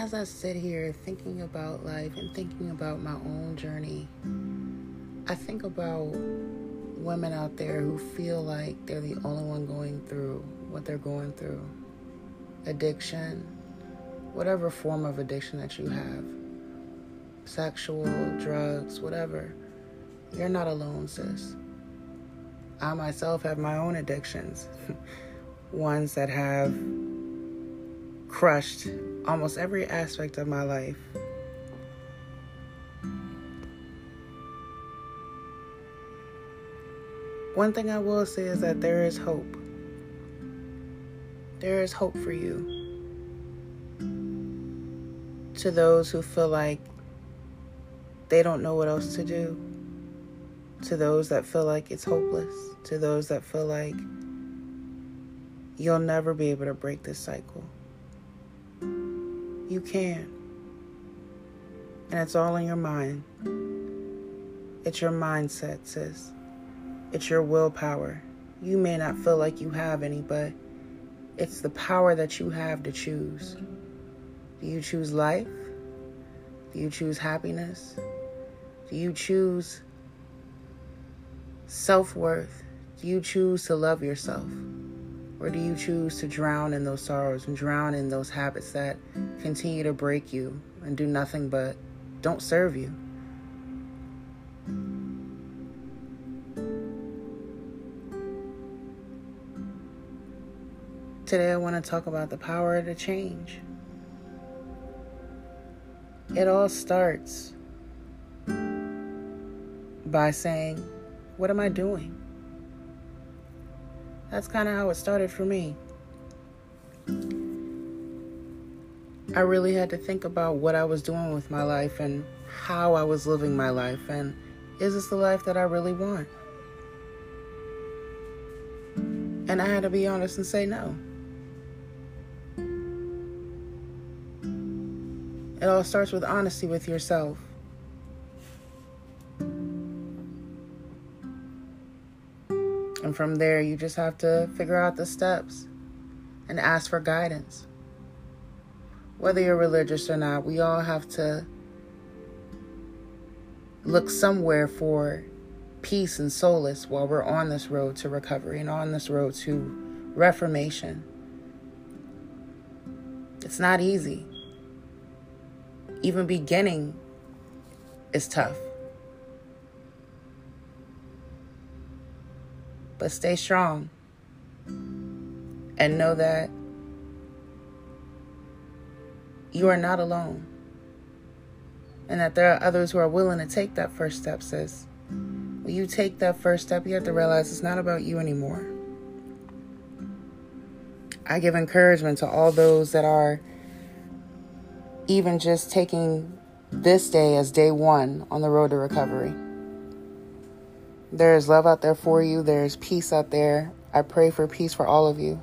as I sit here thinking about life and thinking about my own journey, I think about women out there who feel like they're the only one going through what they're going through addiction, whatever form of addiction that you have, sexual, drugs, whatever. You're not alone, sis. I myself have my own addictions, ones that have crushed almost every aspect of my life. One thing I will say is that there is hope. There is hope for you. To those who feel like they don't know what else to do. To those that feel like it's hopeless. To those that feel like you'll never be able to break this cycle. You can. And it's all in your mind. It's your mindset, sis. It's your willpower. You may not feel like you have any, but it's the power that you have to choose. Do you choose life? Do you choose happiness? Do you choose self worth? Do you choose to love yourself? Or do you choose to drown in those sorrows and drown in those habits that continue to break you and do nothing but don't serve you? Today, I want to talk about the power to change. It all starts by saying, What am I doing? That's kind of how it started for me. I really had to think about what I was doing with my life and how I was living my life, and is this the life that I really want? And I had to be honest and say no. It all starts with honesty with yourself. And from there, you just have to figure out the steps and ask for guidance. Whether you're religious or not, we all have to look somewhere for peace and solace while we're on this road to recovery and on this road to reformation. It's not easy even beginning is tough. But stay strong and know that you are not alone and that there are others who are willing to take that first step, sis. When you take that first step, you have to realize it's not about you anymore. I give encouragement to all those that are even just taking this day as day one on the road to recovery. There is love out there for you, there is peace out there. I pray for peace for all of you.